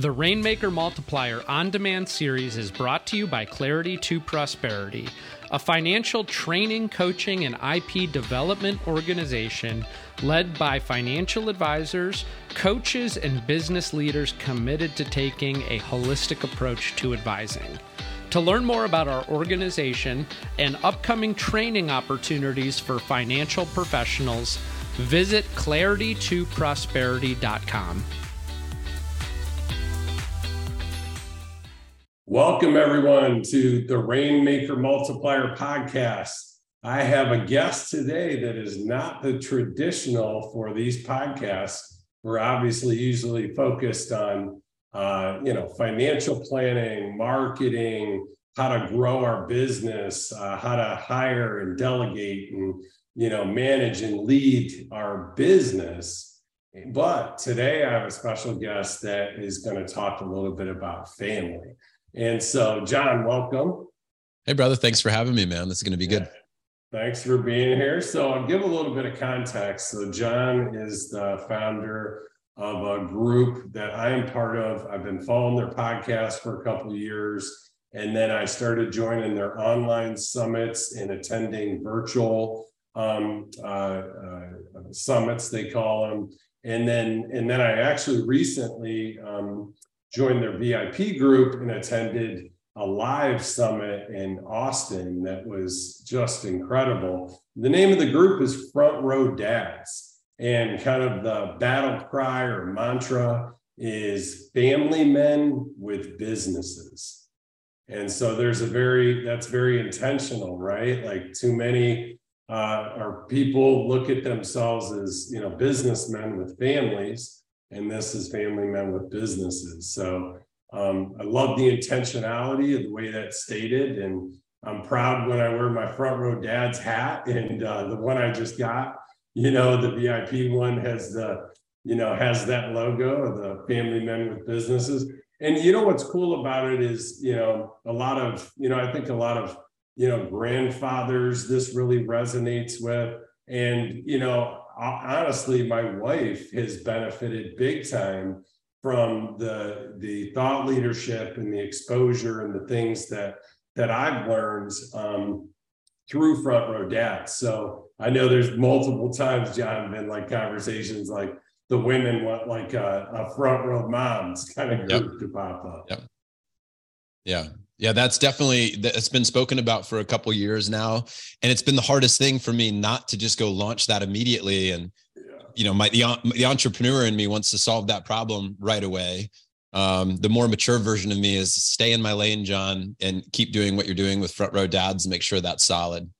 The Rainmaker Multiplier on demand series is brought to you by Clarity to Prosperity, a financial training, coaching, and IP development organization led by financial advisors, coaches, and business leaders committed to taking a holistic approach to advising. To learn more about our organization and upcoming training opportunities for financial professionals, visit claritytoprosperity.com. Welcome, everyone, to the Rainmaker Multiplier podcast. I have a guest today that is not the traditional for these podcasts. We're obviously usually focused on, uh, you know, financial planning, marketing, how to grow our business, uh, how to hire and delegate, and you know, manage and lead our business. But today I have a special guest that is going to talk a little bit about family. And so, John, welcome. Hey, brother. Thanks for having me, man. This is going to be good. Thanks for being here. So, I'll give a little bit of context. So, John is the founder of a group that I am part of. I've been following their podcast for a couple of years. And then I started joining their online summits and attending virtual um, uh, uh, summits, they call them. And then, and then I actually recently um, joined their VIP group and attended a live summit in Austin that was just incredible. The name of the group is Front Row Dads, and kind of the battle cry or mantra is family men with businesses. And so there's a very, that's very intentional, right? Like too many uh, our people look at themselves as, you know, businessmen with families and this is family men with businesses. So um, I love the intentionality of the way that's stated, and I'm proud when I wear my front row dad's hat, and uh, the one I just got, you know, the VIP one has the, you know, has that logo of the family men with businesses. And you know what's cool about it is, you know, a lot of, you know, I think a lot of, you know, grandfathers this really resonates with, and you know, honestly, my wife has benefited big time from the the thought leadership and the exposure and the things that that I've learned um, through front row dads. So I know there's multiple times, John, have been like conversations like the women want like a, a front row moms kind of group yep. to pop up. Yep. Yeah. Yeah, that's definitely that's been spoken about for a couple years now, and it's been the hardest thing for me not to just go launch that immediately. And yeah. you know, my the the entrepreneur in me wants to solve that problem right away. Um, the more mature version of me is stay in my lane, John, and keep doing what you're doing with front row dads make sure that's solid.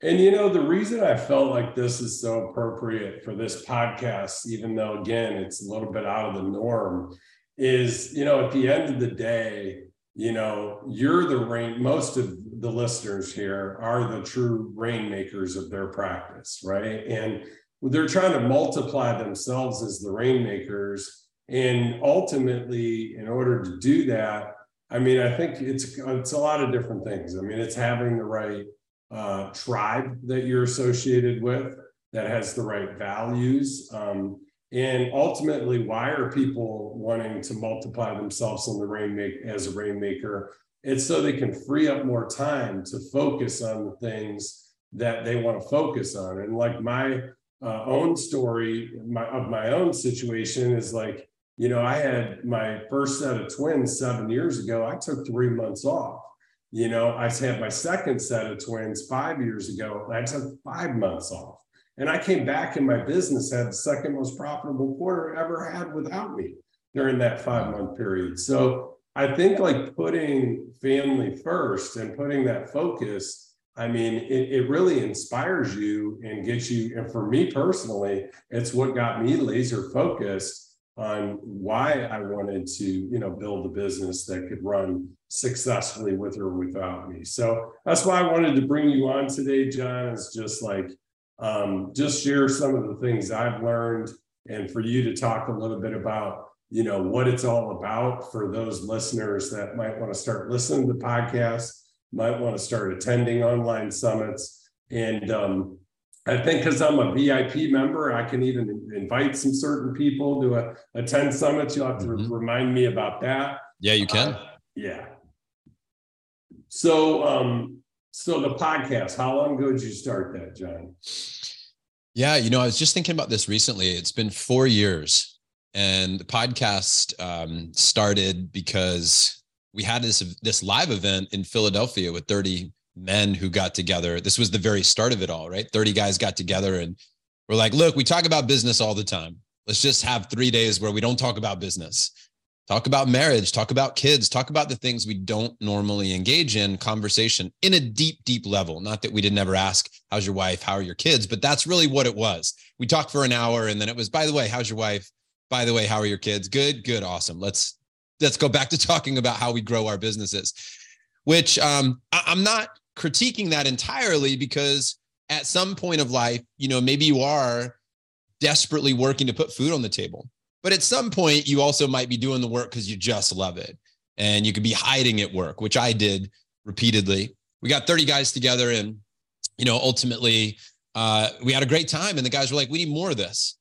And you know, the reason I felt like this is so appropriate for this podcast, even though again it's a little bit out of the norm, is you know, at the end of the day you know, you're the rain, most of the listeners here are the true rainmakers of their practice, right? And they're trying to multiply themselves as the rainmakers. And ultimately, in order to do that, I mean, I think it's it's a lot of different things. I mean, it's having the right uh, tribe that you're associated with that has the right values. Um, and ultimately, why are people wanting to multiply themselves in the rainmaker as a rainmaker? It's so they can free up more time to focus on the things that they want to focus on. And like my uh, own story my, of my own situation is like, you know, I had my first set of twins seven years ago. I took three months off. You know, I had my second set of twins five years ago. I took five months off. And I came back and my business had the second most profitable quarter ever had without me during that five month period. So I think like putting family first and putting that focus, I mean, it, it really inspires you and gets you. And for me personally, it's what got me laser focused on why I wanted to, you know, build a business that could run successfully with or without me. So that's why I wanted to bring you on today, John, is just like um, just share some of the things I've learned and for you to talk a little bit about you know what it's all about for those listeners that might want to start listening to podcasts might want to start attending online summits and um, I think because I'm a VIP member, I can even invite some certain people to a, attend summits. You'll have to mm-hmm. remind me about that. Yeah, you can. Uh, yeah. So, um, so the podcast, how long ago did you start that, John? Yeah, you know, I was just thinking about this recently. It's been four years, and the podcast um, started because we had this this live event in Philadelphia with 30 men who got together. This was the very start of it all, right? 30 guys got together and we're like, look, we talk about business all the time. Let's just have three days where we don't talk about business. Talk about marriage, talk about kids, talk about the things we don't normally engage in conversation in a deep, deep level. Not that we didn't ever ask, how's your wife? How are your kids? But that's really what it was. We talked for an hour and then it was, by the way, how's your wife? By the way, how are your kids? Good, good, awesome. Let's let's go back to talking about how we grow our businesses, which um, I, I'm not critiquing that entirely because at some point of life, you know, maybe you are desperately working to put food on the table. But at some point, you also might be doing the work because you just love it. And you could be hiding at work, which I did repeatedly. We got 30 guys together and, you know, ultimately uh, we had a great time. And the guys were like, we need more of this.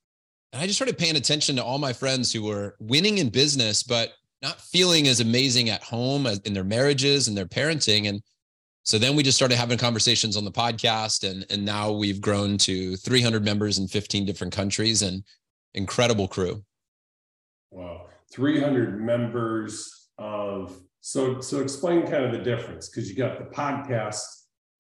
And I just started paying attention to all my friends who were winning in business, but not feeling as amazing at home in their marriages and their parenting. And so then we just started having conversations on the podcast, and and now we've grown to 300 members in 15 different countries, and incredible crew. Wow, 300 members of so so explain kind of the difference because you got the podcast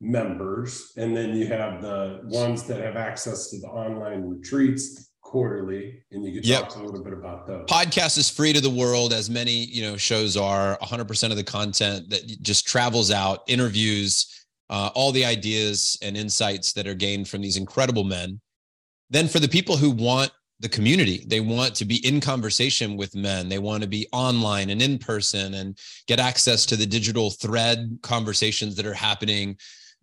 members, and then you have the ones that have access to the online retreats quarterly and you could yep. talk a little bit about those. Podcast is free to the world as many you know shows are. 100% of the content that just travels out interviews uh, all the ideas and insights that are gained from these incredible men. Then for the people who want the community they want to be in conversation with men they want to be online and in person and get access to the digital thread conversations that are happening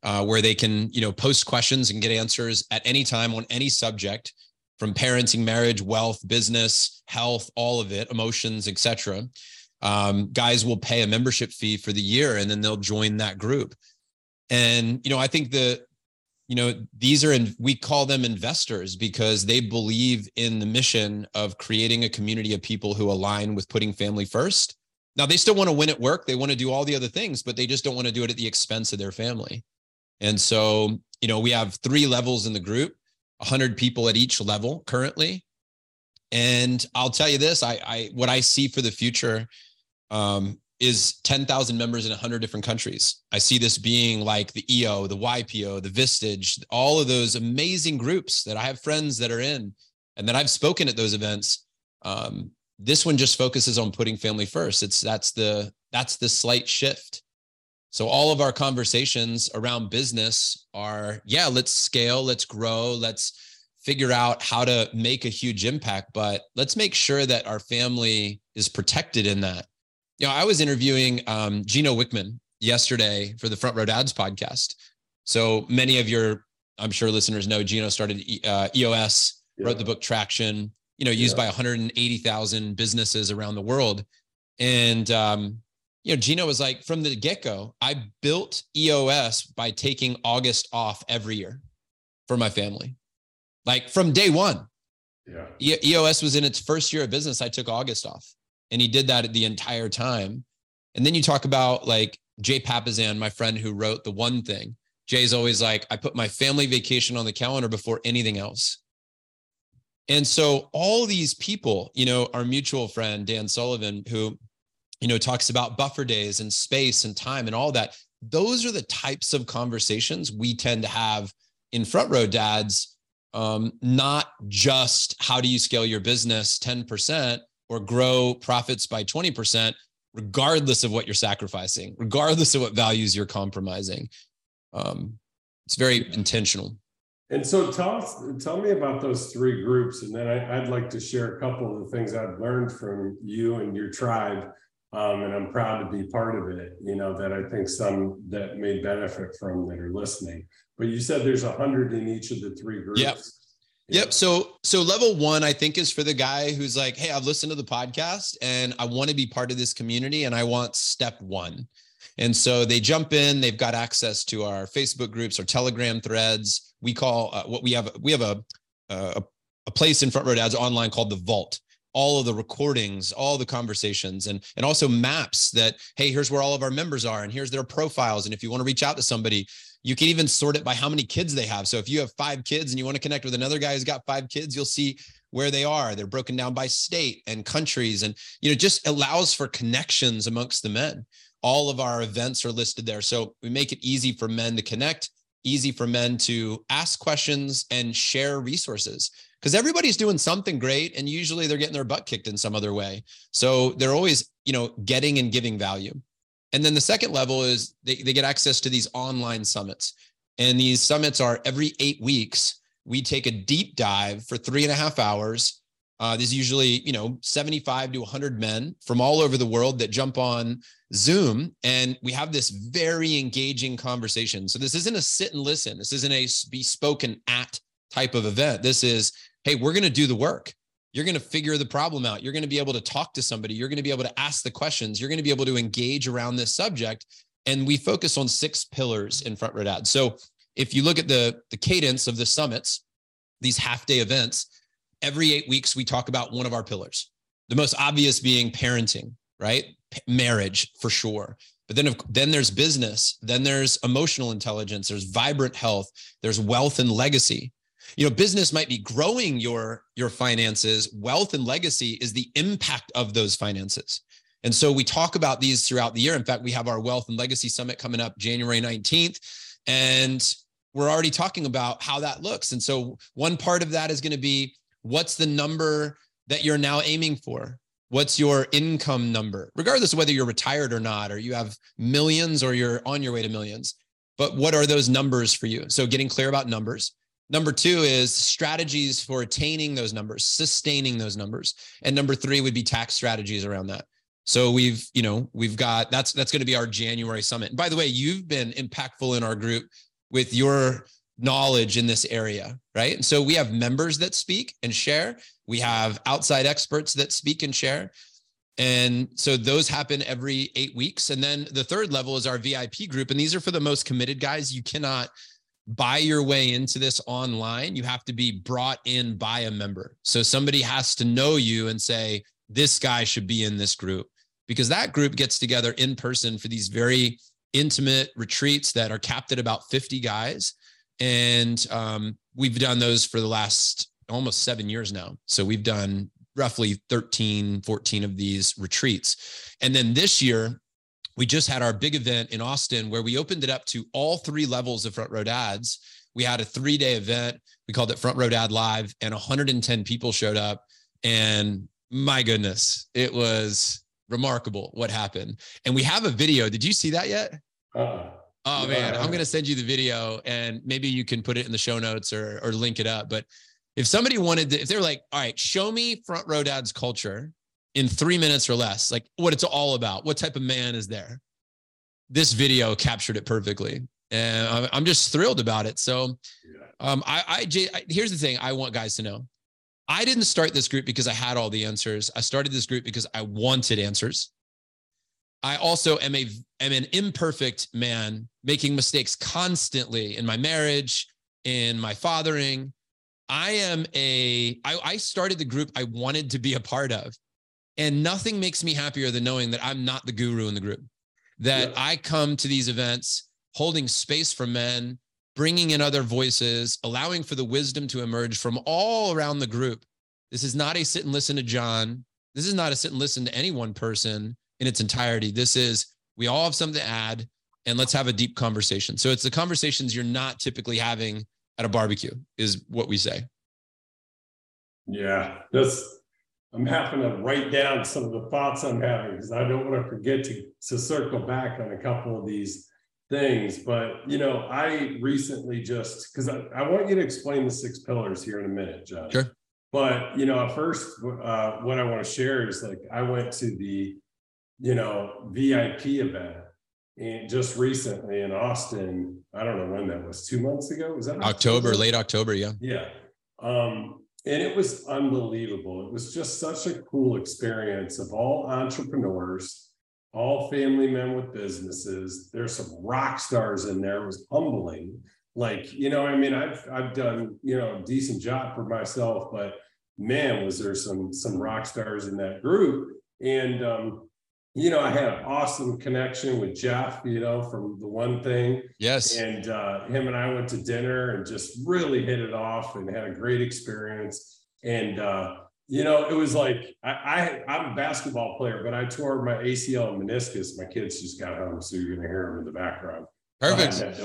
uh, where they can you know post questions and get answers at any time on any subject from parenting, marriage, wealth, business, health, all of it, emotions, etc. Um, guys will pay a membership fee for the year and then they'll join that group. And you know, I think the you know these are in, we call them investors because they believe in the mission of creating a community of people who align with putting family first. Now they still want to win at work, they want to do all the other things, but they just don't want to do it at the expense of their family. And so, you know, we have three levels in the group 100 people at each level currently. And I'll tell you this, I, I what I see for the future um, is 10,000 members in 100 different countries. I see this being like the EO, the YPO, the Vistage, all of those amazing groups that I have friends that are in and that I've spoken at those events. Um, this one just focuses on putting family first. It's that's the that's the slight shift. So all of our conversations around business are, yeah, let's scale, let's grow, let's figure out how to make a huge impact, but let's make sure that our family is protected in that. You know, I was interviewing um, Gino Wickman yesterday for the Front Row Dads podcast. So many of your, I'm sure listeners know, Gino started uh, EOS, yeah. wrote the book Traction, you know, used yeah. by 180,000 businesses around the world. And um, you know, Gino was like, from the get go, I built EOS by taking August off every year for my family. Like from day one. Yeah. EOS was in its first year of business. I took August off and he did that the entire time. And then you talk about like Jay Papasan, my friend who wrote the one thing. Jay's always like, I put my family vacation on the calendar before anything else. And so all these people, you know, our mutual friend, Dan Sullivan, who you know, talks about buffer days and space and time and all that. Those are the types of conversations we tend to have in front row dads, um, not just how do you scale your business 10% or grow profits by 20%, regardless of what you're sacrificing, regardless of what values you're compromising. Um, it's very intentional. And so tell us, tell me about those three groups, and then I, would like to share a couple of the things I've learned from you and your tribe um, and I'm proud to be part of it. You know that I think some that may benefit from that are listening. But you said there's a hundred in each of the three groups. Yep. Yep. So so level one, I think, is for the guy who's like, hey, I've listened to the podcast and I want to be part of this community and I want step one. And so they jump in, they've got access to our Facebook groups or Telegram threads. We call uh, what we have, we have a, a, a place in Front Row Dads online called the Vault. All of the recordings, all the conversations, and and also maps that hey, here's where all of our members are, and here's their profiles. And if you want to reach out to somebody, you can even sort it by how many kids they have. So if you have five kids and you want to connect with another guy who's got five kids, you'll see where they are. They're broken down by state and countries, and you know just allows for connections amongst the men all of our events are listed there. So we make it easy for men to connect, easy for men to ask questions and share resources because everybody's doing something great and usually they're getting their butt kicked in some other way. So they're always, you know, getting and giving value. And then the second level is they, they get access to these online summits. And these summits are every eight weeks. We take a deep dive for three and a half hours uh, there's usually, you know, 75 to 100 men from all over the world that jump on Zoom, and we have this very engaging conversation. So this isn't a sit and listen. This isn't a be spoken at type of event. This is, hey, we're going to do the work. You're going to figure the problem out. You're going to be able to talk to somebody. You're going to be able to ask the questions. You're going to be able to engage around this subject. And we focus on six pillars in Front Row Dad. So if you look at the the cadence of the summits, these half day events every eight weeks, we talk about one of our pillars. The most obvious being parenting, right? P- marriage for sure. But then, if, then there's business. Then there's emotional intelligence. There's vibrant health. There's wealth and legacy. You know, business might be growing your your finances. Wealth and legacy is the impact of those finances. And so we talk about these throughout the year. In fact, we have our wealth and legacy summit coming up January 19th. And we're already talking about how that looks. And so one part of that is going to be What's the number that you're now aiming for? What's your income number? Regardless of whether you're retired or not, or you have millions or you're on your way to millions. But what are those numbers for you? So getting clear about numbers. Number two is strategies for attaining those numbers, sustaining those numbers. And number three would be tax strategies around that. So we've, you know, we've got that's that's going to be our January summit. And by the way, you've been impactful in our group with your knowledge in this area, right? And so we have members that speak and share. We have outside experts that speak and share. And so those happen every eight weeks. And then the third level is our VIP group. And these are for the most committed guys. You cannot buy your way into this online. You have to be brought in by a member. So somebody has to know you and say, this guy should be in this group because that group gets together in person for these very intimate retreats that are capped at about 50 guys and um, we've done those for the last almost seven years now. So we've done roughly 13, 14 of these retreats. And then this year, we just had our big event in Austin where we opened it up to all three levels of Front Row Dads. We had a three day event. We called it Front Row Dad Live, and 110 people showed up. And my goodness, it was remarkable what happened. And we have a video. Did you see that yet? Uh-uh. Oh man, I'm gonna send you the video and maybe you can put it in the show notes or or link it up. But if somebody wanted to, if they're like, all right, show me front row dad's culture in three minutes or less, like what it's all about, what type of man is there? This video captured it perfectly. And I'm just thrilled about it. So um, I, I, here's the thing I want guys to know. I didn't start this group because I had all the answers. I started this group because I wanted answers. I also am a am an imperfect man, making mistakes constantly in my marriage, in my fathering. I am a I, I started the group I wanted to be a part of. And nothing makes me happier than knowing that I'm not the guru in the group. That yeah. I come to these events holding space for men, bringing in other voices, allowing for the wisdom to emerge from all around the group. This is not a sit and listen to John. This is not a sit and listen to any one person in its entirety. This is we all have something to add and let's have a deep conversation. So it's the conversations you're not typically having at a barbecue is what we say. Yeah, that's I'm having to write down some of the thoughts I'm having because I don't want to forget to to circle back on a couple of these things. But you know, I recently just because I, I want you to explain the six pillars here in a minute, John. Sure. But you know, first, uh, what I want to share is like I went to the you know, VIP event and just recently in Austin. I don't know when that was. Two months ago. Was that October? October? Late October. Yeah. Yeah. Um, and it was unbelievable. It was just such a cool experience of all entrepreneurs, all family men with businesses. There's some rock stars in there. It was humbling. Like, you know, I mean, I've I've done, you know, a decent job for myself, but man, was there some some rock stars in that group. And um, you know, I had an awesome connection with Jeff, you know, from the one thing. Yes. And uh, him and I went to dinner and just really hit it off and had a great experience. And uh, you know, it was like I, I am a basketball player, but I tore my ACL and meniscus. My kids just got home, so you're gonna hear them in the background. Perfect.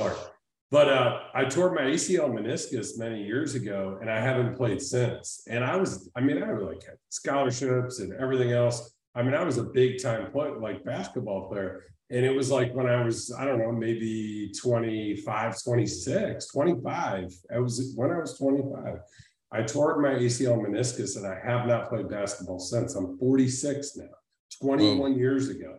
But uh, I tore my ACL meniscus many years ago, and I haven't played since. And I was, I mean, I was like scholarships and everything else. I mean, I was a big time player, like basketball player. And it was like when I was, I don't know, maybe 25, 26, 25. I was when I was 25. I tore my ACL meniscus and I have not played basketball since. I'm 46 now, 21 Whoa. years ago.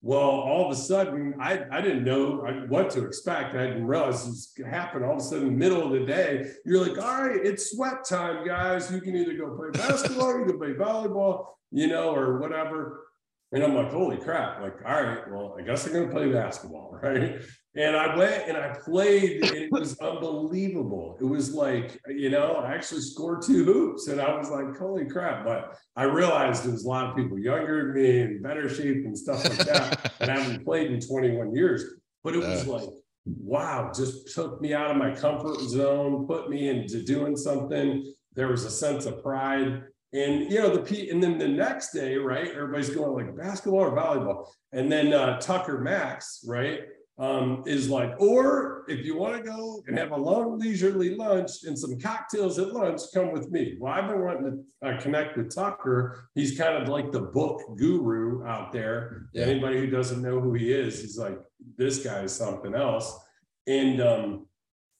Well, all of a sudden, I, I didn't know what to expect. I didn't realize this was going to happen. All of a sudden, middle of the day, you're like, all right, it's sweat time, guys. You can either go play basketball, you can play volleyball, you know, or whatever. And I'm like, holy crap. Like, all right, well, I guess I'm going to play basketball, right? And I went and I played, and it was unbelievable. It was like, you know, I actually scored two hoops, and I was like, holy crap. But I realized there was a lot of people younger than me and better shape and stuff like that. and I haven't played in 21 years. But it was like, wow, just took me out of my comfort zone, put me into doing something. There was a sense of pride. And you know the P, and then the next day, right? Everybody's going like basketball or volleyball, and then uh, Tucker Max, right? um, is like, or if you want to go and have a long leisurely lunch and some cocktails at lunch, come with me. Well, I've been wanting to uh, connect with Tucker. He's kind of like the book guru out there. Yeah. Anybody who doesn't know who he is, he's like, this guy is something else. And, um,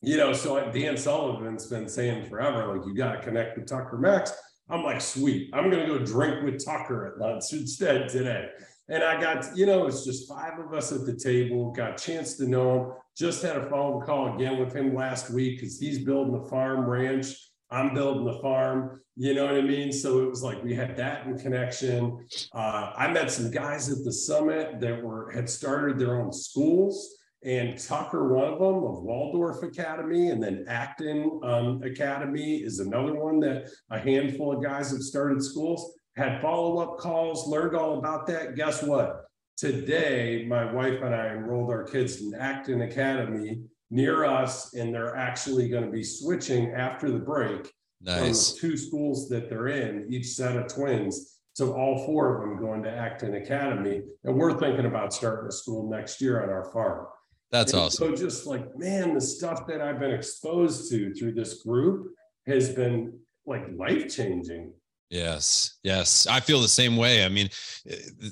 you know, so Dan Sullivan's been saying forever, like, you got to connect with Tucker Max. I'm like, sweet. I'm going to go drink with Tucker at lunch instead today. And I got, you know, it's just five of us at the table, got a chance to know him. Just had a phone call again with him last week because he's building a farm ranch. I'm building the farm. You know what I mean? So it was like we had that in connection. Uh, I met some guys at the summit that were had started their own schools, and Tucker, one of them, of Waldorf Academy, and then Acton um, Academy is another one that a handful of guys have started schools had follow up calls, learned all about that. Guess what? Today, my wife and I enrolled our kids in Acton Academy near us, and they're actually going to be switching after the break nice. from the two schools that they're in, each set of twins. So all four of them going to Acton Academy, and we're thinking about starting a school next year on our farm. That's and awesome. So just like man, the stuff that I've been exposed to through this group has been like life changing. Yes, yes. I feel the same way. I mean,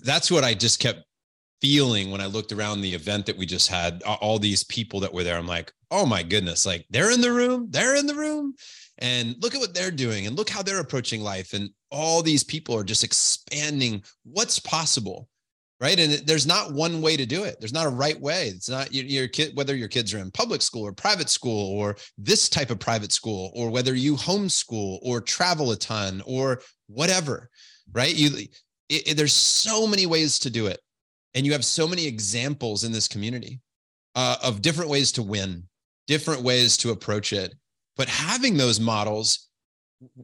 that's what I just kept feeling when I looked around the event that we just had, all these people that were there. I'm like, oh my goodness, like they're in the room, they're in the room. And look at what they're doing and look how they're approaching life. And all these people are just expanding what's possible right? And there's not one way to do it. There's not a right way. It's not your, your, kid whether your kids are in public school or private school or this type of private school or whether you homeschool or travel a ton or whatever right? You it, it, there's so many ways to do it. And you have so many examples in this community uh, of different ways to win different ways to approach it. But having those models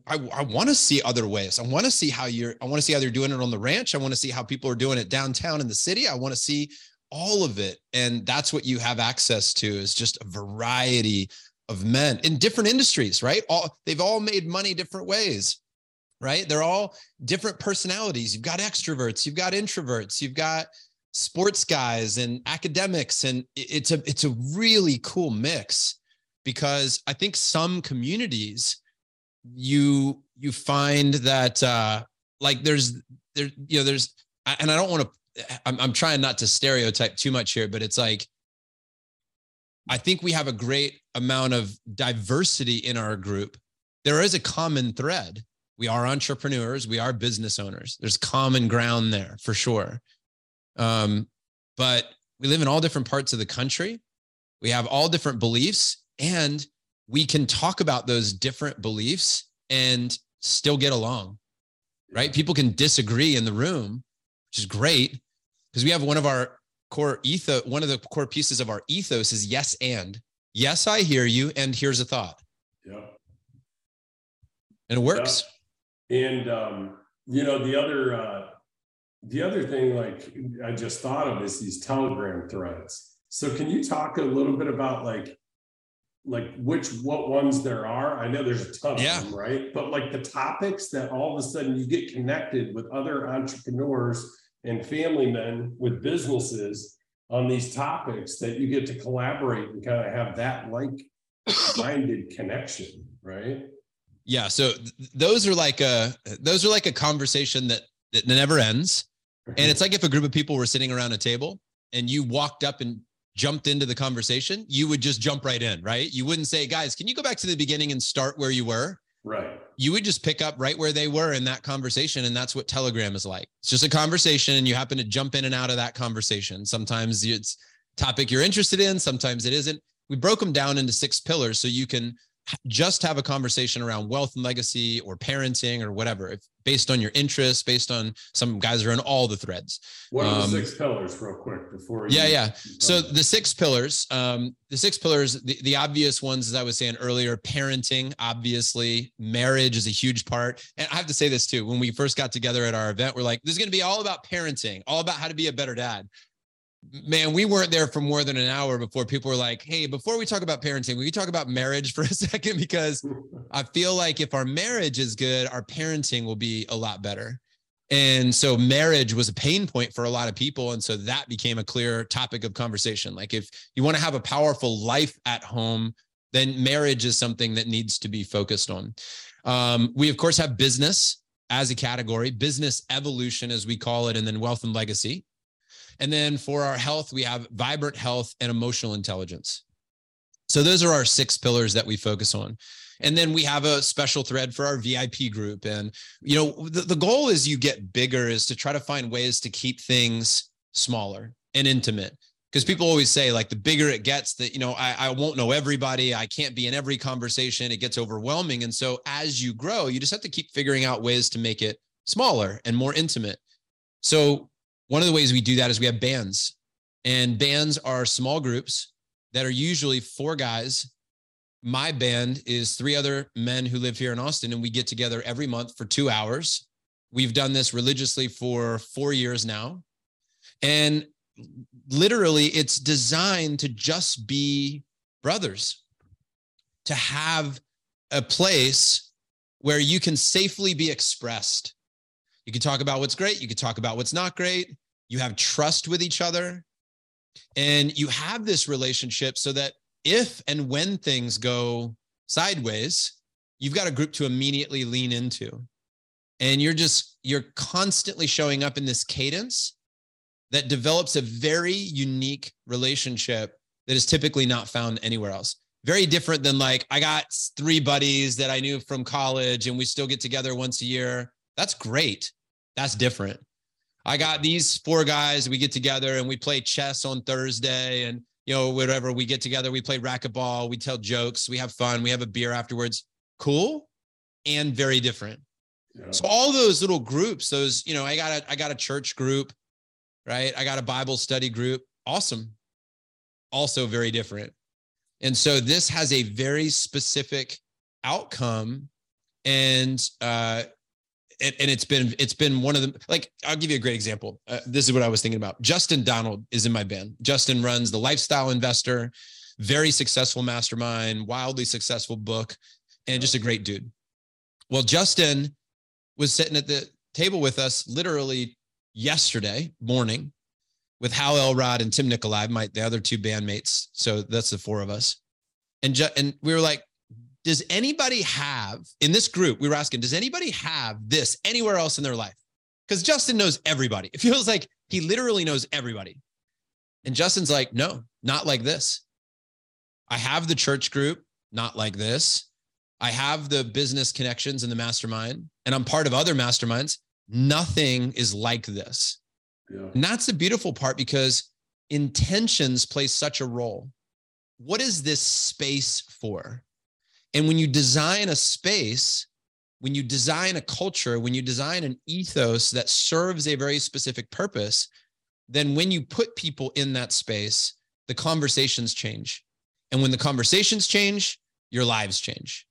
I, I want to see other ways. I want to see how you're, I want to see how they're doing it on the ranch. I want to see how people are doing it downtown in the city. I want to see all of it. And that's what you have access to is just a variety of men in different industries, right? All they've all made money different ways, right? They're all different personalities. You've got extroverts, you've got introverts, you've got sports guys and academics. And it's a it's a really cool mix because I think some communities you you find that uh like there's there you know there's and I don't want to I'm, I'm trying not to stereotype too much here but it's like I think we have a great amount of diversity in our group. There is a common thread. We are entrepreneurs. We are business owners. There's common ground there for sure. Um but we live in all different parts of the country. We have all different beliefs and we can talk about those different beliefs and still get along right people can disagree in the room which is great because we have one of our core ethos, one of the core pieces of our ethos is yes and. Yes, I hear you, and here's a thought. Yeah. And it works. Yeah. And um, you know, the other uh the other thing like I just thought of is these telegram threads. So can you talk a little bit about like like which what ones there are? I know there's a ton Yeah. of them, right? But like the topics that all of a sudden you get connected with other entrepreneurs and family men with businesses on these topics that you get to collaborate and kind of have that like minded connection, right? Yeah. So th- those are like a those are like a conversation that that never ends. And it's like if a group of people were sitting around a table and you walked up and jumped into the conversation, you would just jump right in, right? You wouldn't say, guys, can you go back to the beginning and start where you were? right. You would just pick up right where they were in that conversation. And that's what Telegram is like. It's just a conversation and you happen to jump in and out of that conversation. Sometimes it's topic you're interested in, sometimes it isn't. We broke them down into six pillars so you can just have a conversation around wealth and legacy or parenting or whatever, if based on your interests, based on some guys are in all the threads. What are Um, the six pillars, real quick, before? Yeah, you- yeah. So the six pillars, um, the six pillars, the, the obvious ones, as I was saying earlier, parenting, obviously, marriage is a huge part. And I have to say this too. When we first got together at our event, we're like, this is going to be all about parenting, all about how to be a better dad. Man, we weren't there for more than an hour before people were like, hey, before we talk about parenting, we talk about marriage for a second because I feel like if our marriage is good, our parenting will be a lot better. And so marriage was a pain point for a lot of people. And so that became a clear topic of conversation. Like if you want to have a powerful life at home, then marriage is something that needs to be focused on. Um, we, of course, have business as a category, business evolution, as we call it, and then wealth and legacy. And then for our health, we have vibrant health and emotional intelligence. So those are our six pillars that we focus on. And then we have a special thread for our VIP group. And, you know, the, the goal as you get bigger is to try to find ways to keep things smaller and intimate. Because people always say, like, the bigger it gets, that, you know, I, I won't know everybody. I can't be in every conversation. It gets overwhelming. And so as you grow, you just have to keep figuring out ways to make it smaller and more intimate. So one of the ways we do that is we have bands, and bands are small groups that are usually four guys my band is three other men who live here in Austin, and we get together every month for two hours. We've done this religiously for four years now. And literally, it's designed to just be brothers, to have a place where you can safely be expressed. You can talk about what's great, you can talk about what's not great. You have trust with each other. And you have this relationship so that if and when things go sideways, you've got a group to immediately lean into. And you're just, you're constantly showing up in this cadence that develops a very unique relationship that is typically not found anywhere else. Very different than like, I got three buddies that I knew from college and we still get together once a year. That's great. That's different. I got these four guys, we get together and we play chess on Thursday and you know, whatever we get together, we play racquetball, we tell jokes, we have fun, we have a beer afterwards. Cool and very different. Yeah. So all those little groups, those, you know, I got a I got a church group, right? I got a Bible study group. Awesome. Also very different. And so this has a very specific outcome and uh and, and it's been it's been one of the like I'll give you a great example. Uh, this is what I was thinking about. Justin Donald is in my band. Justin runs the Lifestyle Investor, very successful mastermind, wildly successful book, and just a great dude. Well, Justin was sitting at the table with us literally yesterday morning with Hal Elrod and Tim Nikolai, my the other two bandmates. So that's the four of us, and ju- and we were like, does anybody have in this group we were asking does anybody have this anywhere else in their life? Because justin knows everybody. It feels like he literally knows everybody. And justin's like no not like this. I have the church group not like this. I have the business connections in the mastermind and i'm part of other masterminds. Nothing is like this. Yeah. and that's the beautiful part because intentions play such a role. What is this space for and when you design a space, when you design a culture, when you design an ethos that serves a very specific purpose, then when you put people in that space, the conversations change. And when the conversations change, your lives change.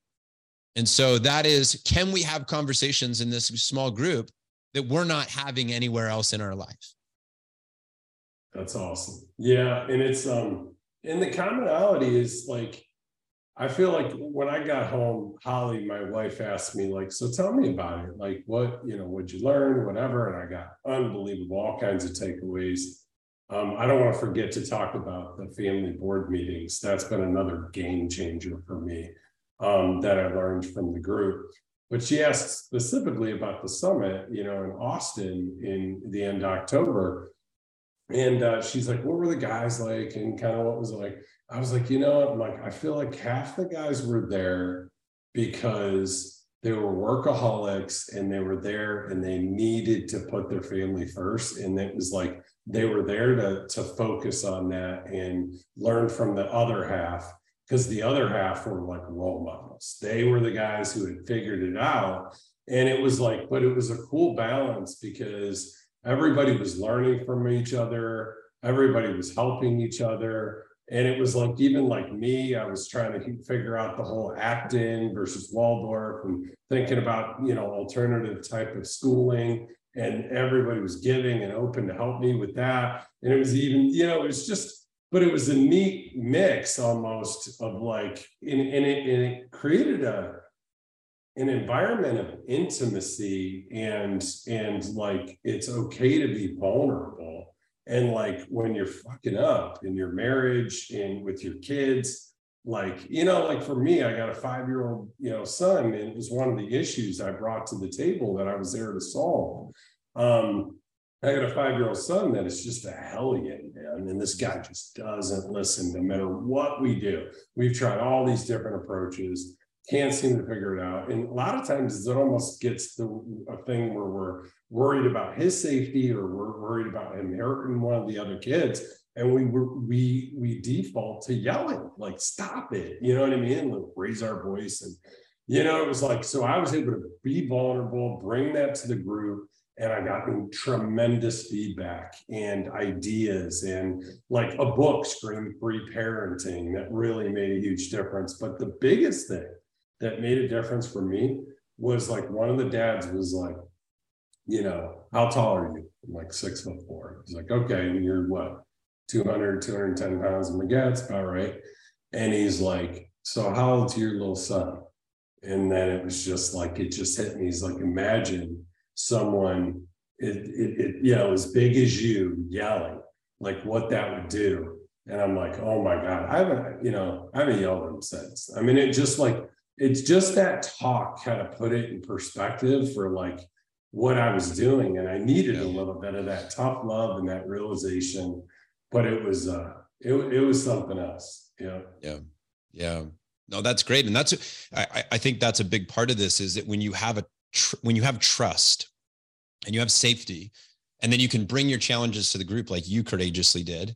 And so that is can we have conversations in this small group that we're not having anywhere else in our life? That's awesome. Yeah. And it's, um, and the commonality is like, I feel like when I got home, Holly, my wife asked me, like, so tell me about it. Like, what, you know, what'd you learn, whatever. And I got unbelievable, all kinds of takeaways. Um, I don't want to forget to talk about the family board meetings. That's been another game changer for me um, that I learned from the group. But she asked specifically about the summit, you know, in Austin in the end of October. And uh, she's like, what were the guys like? And kind of what was it like? I was like, you know, I'm like, I feel like half the guys were there because they were workaholics and they were there and they needed to put their family first. And it was like they were there to, to focus on that and learn from the other half because the other half were like role models. They were the guys who had figured it out. And it was like, but it was a cool balance because everybody was learning from each other, everybody was helping each other and it was like even like me i was trying to figure out the whole acton versus waldorf and thinking about you know alternative type of schooling. And everybody was giving and open to help me with that. And it was even you know it was just but it was a neat mix almost of like and, and, it, and it created a an environment of intimacy and and like it's okay to be vulnerable and like when you're fucking up in your marriage and with your kids, like, you know, like for me, I got a five year old, you know, son, and it was one of the issues I brought to the table that I was there to solve. Um, I got a five year old son that is just a hellion, man. And this guy just doesn't listen no matter what we do. We've tried all these different approaches can't seem to figure it out. And a lot of times it almost gets the a thing where we're worried about his safety or we're worried about him hurting one of the other kids. And we we we default to yelling, like stop it. You know what I mean? Like raise our voice. And you know, it was like, so I was able to be vulnerable, bring that to the group. And I got tremendous feedback and ideas and like a book, Scream Free Parenting, that really made a huge difference. But the biggest thing that made a difference for me was like one of the dads was like, you know, how tall are you? I'm like six foot four. He's like, okay, and you're what, 200, 210 pounds? I'm like, yeah, that's about right. And he's like, so how old's your little son? And then it was just like, it just hit me. He's like, imagine someone, it, it, it you know, as big as you yelling, like what that would do. And I'm like, oh my God, I haven't, you know, I haven't yelled at him since. I mean, it just like, it's just that talk kind of put it in perspective for like what I was doing. And I needed a little bit of that tough love and that realization, but it was, uh, it, it was something else. Yeah. Yeah. Yeah. No, that's great. And that's, I, I think that's a big part of this is that when you have a, tr- when you have trust and you have safety, and then you can bring your challenges to the group like you courageously did.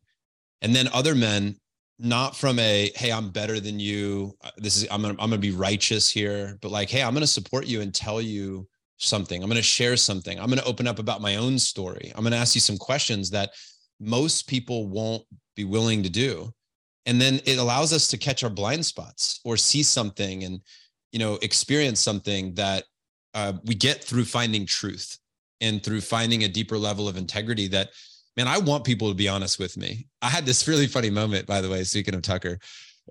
And then other men not from a hey i'm better than you. Uh, this is i'm gonna i'm gonna be righteous here but like hey i'm gonna support you and tell you something. I'm gonna share something. I'm gonna open up about my own story. I'm gonna ask you some questions that most people won't be willing to do. And then it allows us to catch our blind spots or see something and you know experience something that uh, we get through finding truth and through finding a deeper level of integrity that man, I want people to be honest with me. I had this really funny moment, by the way, speaking of Tucker.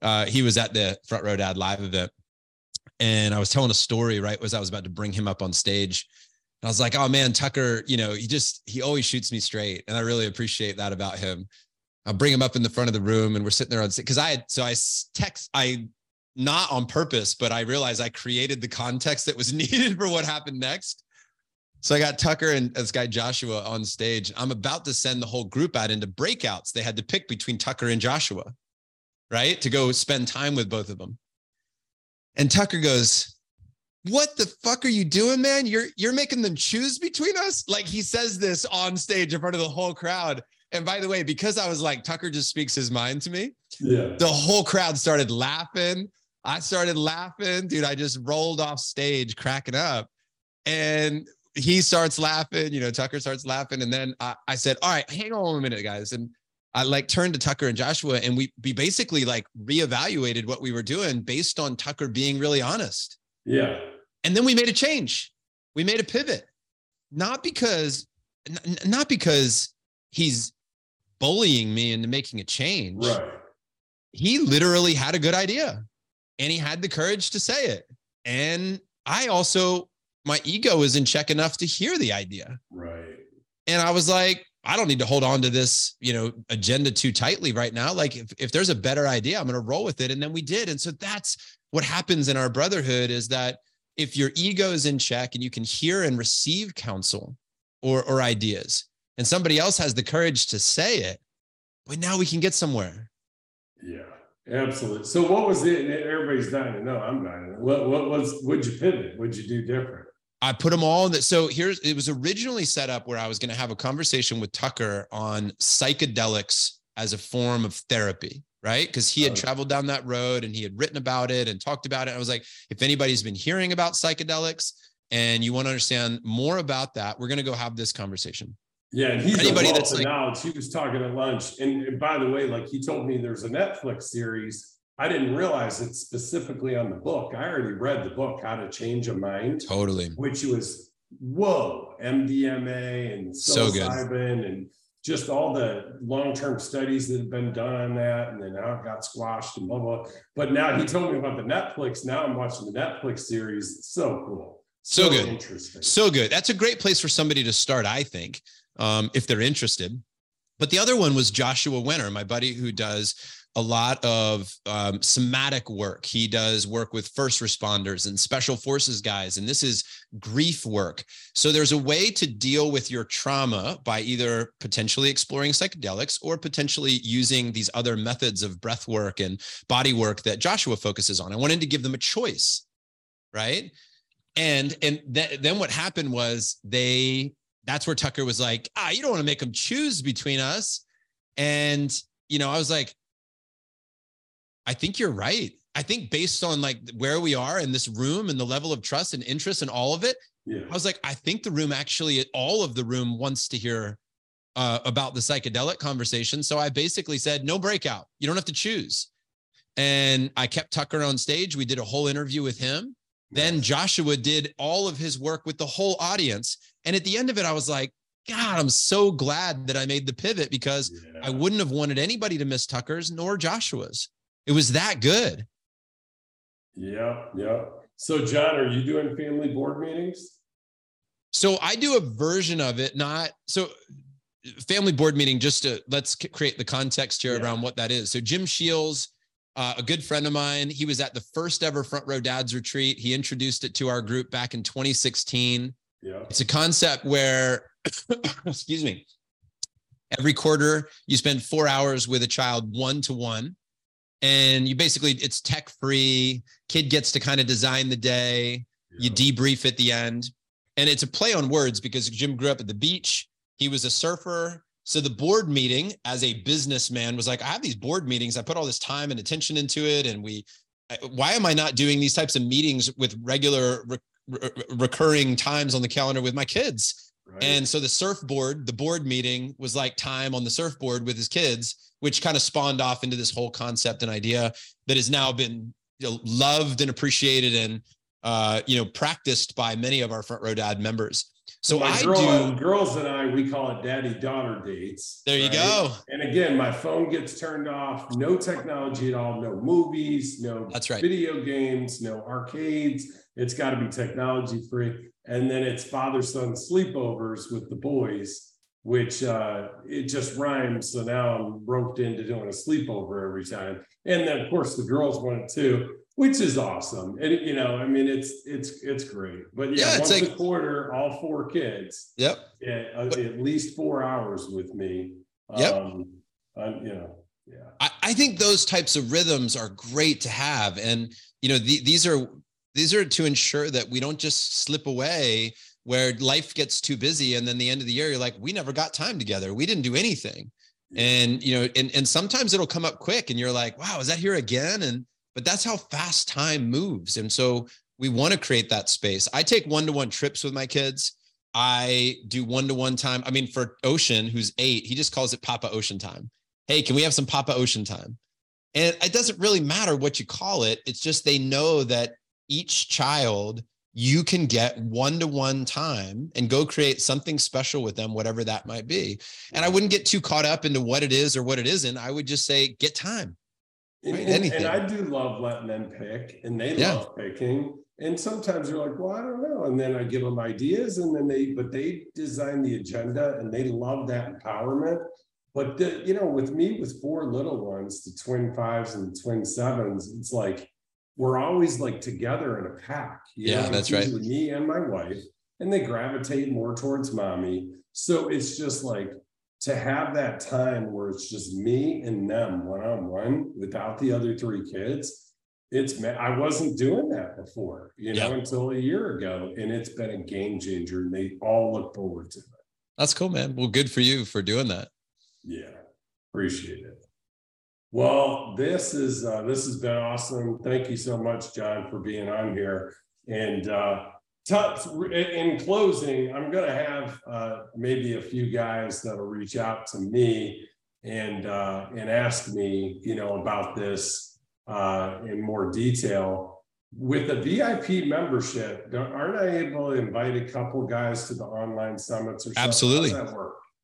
Uh, he was at the Front Row Dad live event and I was telling a story, right? Was I was about to bring him up on stage. And I was like, oh man, Tucker, you know, he just, he always shoots me straight. And I really appreciate that about him. I'll bring him up in the front of the room and we're sitting there on stage. Cause I had, so I text, I, not on purpose, but I realized I created the context that was needed for what happened next. So I got Tucker and this guy Joshua on stage. I'm about to send the whole group out into breakouts. They had to pick between Tucker and Joshua, right? To go spend time with both of them. And Tucker goes, "What the fuck are you doing, man? You're you're making them choose between us?" Like he says this on stage in front of the whole crowd. And by the way, because I was like Tucker just speaks his mind to me, yeah. The whole crowd started laughing. I started laughing, dude. I just rolled off stage cracking up. And he starts laughing, you know, Tucker starts laughing. And then I, I said, all right, hang on a minute, guys. And I like turned to Tucker and Joshua and we, we basically like reevaluated what we were doing based on Tucker being really honest. Yeah. And then we made a change. We made a pivot, not because, n- not because he's bullying me into making a change. Right. He literally had a good idea and he had the courage to say it. And I also, my ego is in check enough to hear the idea. Right. And I was like, I don't need to hold on to this, you know, agenda too tightly right now. Like if, if there's a better idea, I'm going to roll with it. And then we did. And so that's what happens in our brotherhood is that if your ego is in check and you can hear and receive counsel or, or ideas and somebody else has the courage to say it, but now we can get somewhere. Yeah, absolutely. So what was it? Everybody's dying to know. I'm dying to know. What, what was, what'd you pivot? What'd you do different? I put them all in that. So here's it was originally set up where I was going to have a conversation with Tucker on psychedelics as a form of therapy, right? Because he had oh. traveled down that road and he had written about it and talked about it. I was like, if anybody's been hearing about psychedelics and you want to understand more about that, we're going to go have this conversation. Yeah, and he's Anybody a that's like- knowledge. He was talking at lunch, and by the way, like he told me, there's a Netflix series. I didn't realize it's specifically on the book. I already read the book, How to Change a Mind, Totally. which was whoa, MDMA and So psilocybin and just all the long-term studies that have been done on that, and then now it got squashed and blah blah. But now he told me about the Netflix. Now I'm watching the Netflix series. It's so cool. So good. Interesting. So good. That's a great place for somebody to start, I think, um, if they're interested. But the other one was Joshua Winter, my buddy who does a lot of um, somatic work. He does work with first responders and special forces guys, and this is grief work. So there's a way to deal with your trauma by either potentially exploring psychedelics or potentially using these other methods of breath work and body work that Joshua focuses on. I wanted to give them a choice, right? And and th- then what happened was they that's where Tucker was like, ah, you don't want to make them choose between us. And you know, I was like, I think you're right. I think based on like where we are in this room and the level of trust and interest and all of it, Yeah. I was like, I think the room actually, all of the room wants to hear uh, about the psychedelic conversation. So I basically said, no breakout. You don't have to choose. And I kept Tucker on stage. We did a whole interview with him. Then Joshua did all of his work with the whole audience. And at the end of it, I was like, God, I'm so glad that I made the pivot because Yeah. I wouldn't have wanted anybody to miss Tucker's nor Joshua's. It was that good. Yeah, yeah. So, John, are you doing family board meetings? So I do a version of it, not so family board meeting, just to let's create the context here Yeah. around what that is. So Jim Sheils, uh, a good friend of mine, he was at the first ever Front Row Dads retreat. He introduced it to our group back in 2016. Yeah. It's a concept where, excuse me, every quarter you spend four hours with a child one to one. And you basically, it's tech free. Kid gets to kind of design the day. You debrief at the end. And it's a play on words because Jim grew up at the beach. He was a surfer. So the board meeting as a businessman was like, I have these board meetings. I put all this time and attention into it. And we, why am I not doing these types of meetings with regular re- re- recurring times on the calendar with my kids? Right. And so the surfboard, the board meeting was like time on the surfboard with his kids, which kind of spawned off into this whole concept and idea that has now been you know, loved and appreciated and uh, you know practiced by many of our front row dad members. So my I girl- do. girls and I, we call it daddy daughter dates. There you right? go. And again, my phone gets turned off, no technology at all, no movies, no That's right. video games, no arcades. It's got to be technology free. And then it's father son sleepovers with the boys, which uh, it just rhymes. So now I'm roped into doing a sleepover every time. And then of course the girls want it too, which is awesome. And you know, I mean, it's it's it's great. But yeah, Yeah, it's once like- a quarter, all four kids, Yep. yeah, uh, at least four hours with me. Yep. Um, I'm, you know, yeah. I, I think those types of rhythms are great to have, and you know the, these are these are to ensure that we don't just slip away where life gets too busy, and then the end of the year you're like, we never got time together, we didn't do anything, and you know, and and sometimes it'll come up quick, and you're like, wow, is that here again? And but that's how fast time moves, and so we want to create that space. I take one to one trips with my kids. I do one to one time. I mean, for Ocean, who's eight, he just calls it Papa Ocean time. Hey, can we have some Papa Ocean time? And it doesn't really matter what you call it. It's just they know that each child you can get one to one time and go create something special with them, whatever that might be. And I wouldn't get too caught up into what it is or what it isn't. I would just say, get time. Right? And, and, I do love letting them pick, and they yeah. love picking. And sometimes you're like, well, I don't know. And then I give them ideas, and then they, but they design the agenda and they love that empowerment. But, the, you know, with me, with four little ones, the twin fives and the twin sevens, it's like, we're always like together in a pack. yeah, know? that's right. Me and my wife, and they gravitate more towards mommy. So it's just like to have that time where it's just me and them one on one without the other three kids. It's I wasn't doing that before, you know, yeah. until a year ago, and it's been a game changer. And they all look forward to it. That's cool, man. Well, good for you for doing that. Yeah, appreciate it. Well, this is uh, this has been awesome. Thank you so much, John, for being on here. And uh, in closing, I'm going to have uh, maybe a few guys that'll reach out to me and uh, and ask me, you know, about this uh, in more detail. With a VIP membership, aren't I able to invite a couple guys to the online summits or something? Absolutely.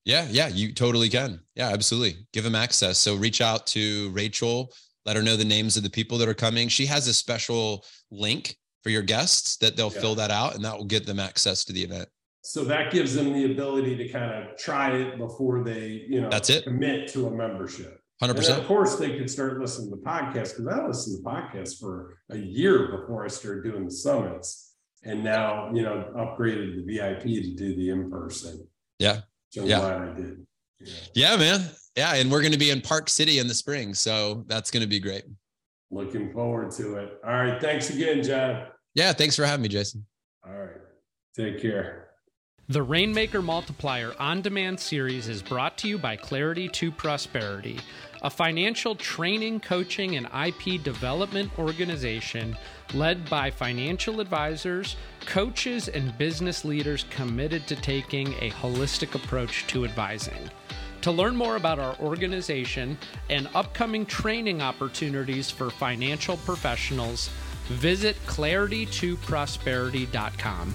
How does that work? Yeah, yeah, you totally can. Yeah, absolutely. Give them access. So reach out to Rachel, let her know the names of the people that are coming. She has a special link for your guests that they'll yeah. fill that out and that will get them access to the event. So that gives them the ability to kind of try it before they, you know, that's it. Commit to a membership. Hundred percent. Of course, they could start listening to the podcast because I listened to podcasts for a year before I started doing the summits, and now you know upgraded the VIP to do the in person. Yeah, so yeah. glad I did. Yeah. yeah, man. Yeah. And we're going to be in Park City in the spring. So that's going to be great. Looking forward to it. All right. Thanks again, John. Yeah. Thanks for having me, Jason. All right. Take care. The Rainmaker Multiplier on demand series is brought to you by Clarity to Prosperity, a financial training, coaching, and IP development organization led by financial advisors, coaches, and business leaders committed to taking a holistic approach to advising. To learn more about our organization and upcoming training opportunities for financial professionals, visit claritytoprosperity.com.